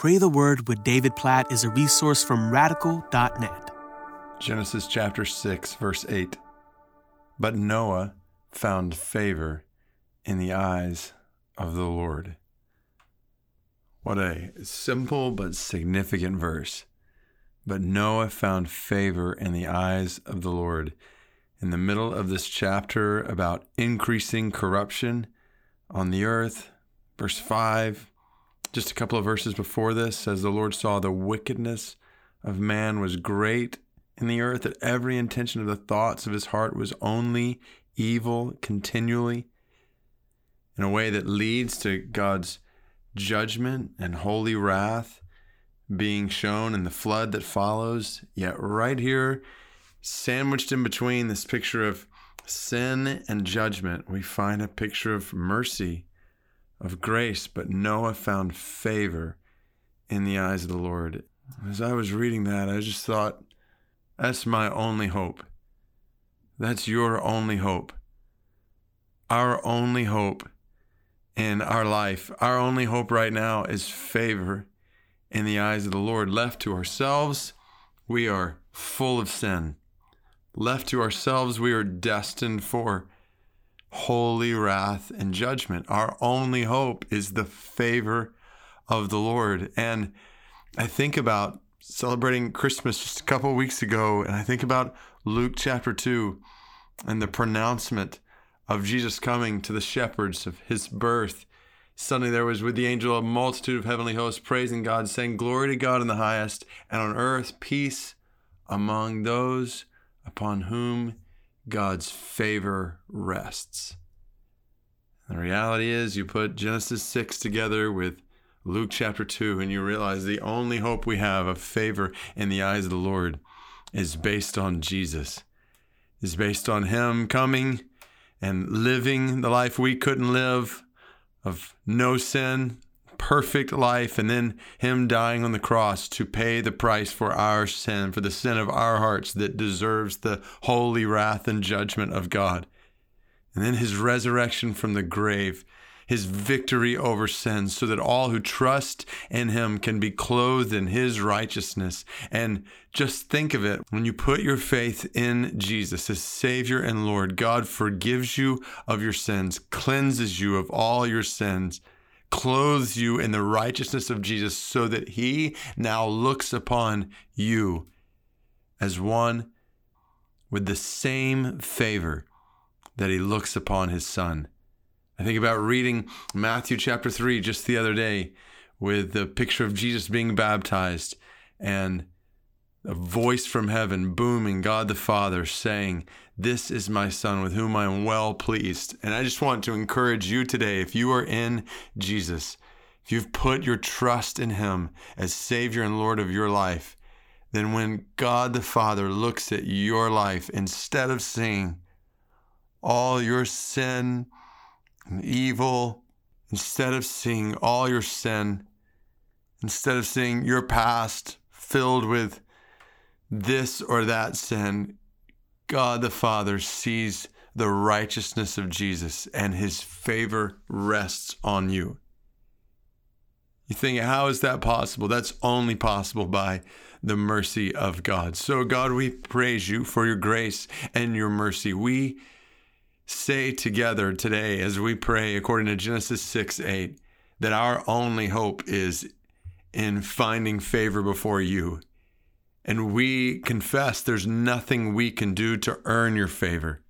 Pray the Word with David Platt is a resource from radical.net. Genesis chapter 6, verse 8. But Noah found favor in the eyes of the Lord. What a simple but significant verse. But Noah found favor in the eyes of the Lord. In the middle of this chapter about increasing corruption on the earth, verse 5, just a couple of verses before this says, The Lord saw the wickedness of man was great in the earth, that every intention of the thoughts of his heart was only evil continually, in a way that leads to God's judgment and holy wrath being shown in the flood that follows. Yet, right here, sandwiched in between this picture of sin and judgment, we find a picture of mercy, of grace. But Noah found favor in the eyes of the Lord. As I was reading that, I just thought, that's my only hope. That's your only hope. Our only hope in our life. Our only hope right now is favor in the eyes of the Lord. Left to ourselves, we are full of sin. Left to ourselves, we are destined for holy wrath and judgment. Our only hope is the favor of the Lord. And I think about celebrating Christmas just a couple weeks ago, and I think about Luke chapter 2 and the pronouncement of Jesus coming to the shepherds of his birth. Suddenly there was with the angel a multitude of heavenly hosts praising God, saying, Glory to God in the highest, and on earth peace among those upon whom God's favor rests. The reality is, you put Genesis 6 together with Luke chapter 2, and you realize the only hope we have of favor in the eyes of the Lord is based on Jesus, is based on Him coming and living the life we couldn't live of no sin, perfect life, and then Him dying on the cross to pay the price for our sin, for the sin of our hearts that deserves the holy wrath and judgment of God. And then His resurrection from the grave his victory over sin, so that all who trust in him can be clothed in his righteousness. And just think of it when you put your faith in Jesus as Savior and Lord, God forgives you of your sins, cleanses you of all your sins clothes you in the righteousness of Jesus so that he now looks upon you as one with the same favor that he looks upon his son. I think about reading Matthew chapter 3 just the other day with the picture of Jesus being baptized and a voice from heaven booming, God the Father saying, This is my Son with whom I am well pleased. And I just want to encourage you today if you are in Jesus, if you've put your trust in Him as Savior and Lord of your life, then when God the Father looks at your life, instead of seeing all your sin, and evil, instead of seeing all your sin, instead of seeing your past filled with this or that sin, God the Father sees the righteousness of Jesus and his favor rests on you. You think, how is that possible? That's only possible by the mercy of God. So, God, we praise you for your grace and your mercy. We say together today as we pray according to Genesis 6 8 that our only hope is in finding favor before you. And we confess there's nothing we can do to earn your favor.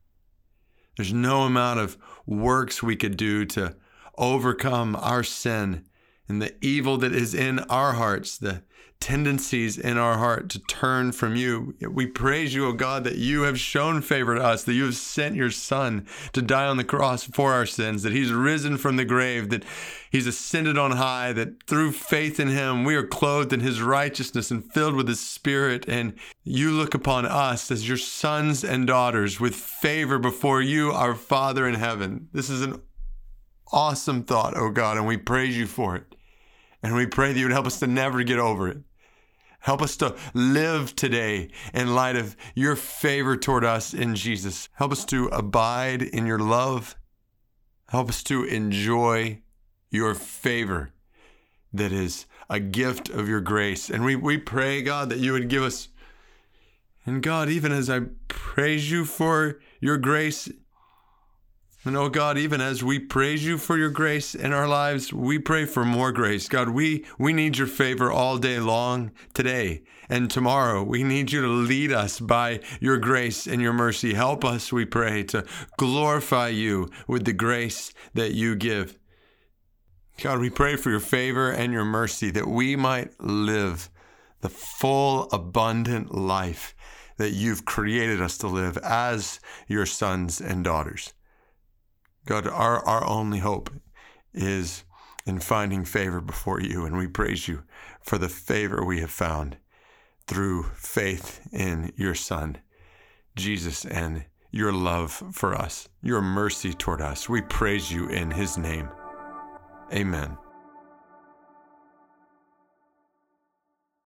There's no amount of works we could do to overcome our sin and the evil that is in our hearts, the tendencies in our heart to turn from you. We praise you, O God, that you have shown favor to us, that you have sent your Son to die on the cross for our sins, that he's risen from the grave, that he's ascended on high, that through faith in him we are clothed in his righteousness and filled with his Spirit. And you look upon us as your sons and daughters with favor before you, our Father in heaven. This is an awesome thought, O God, and we praise you for it. And we pray that you would help us to never get over it. Help us to live today in light of your favor toward us in Jesus. Help us to abide in your love. Help us to enjoy your favor that is a gift of your grace. And we, we pray, God, that you would give us. And God, even as I praise you for your grace and oh God, even as we praise you for your grace in our lives, we pray for more grace. God, we, we need your favor all day long today and tomorrow. We need you to lead us by your grace and your mercy. Help us, we pray, to glorify you with the grace that you give. God, we pray for your favor and your mercy that we might live the full, abundant life that you've created us to live as your sons and daughters. God, our, our only hope is in finding favor before you, and we praise you for the favor we have found through faith in your Son, Jesus, and your love for us, your mercy toward us. We praise you in his name. Amen.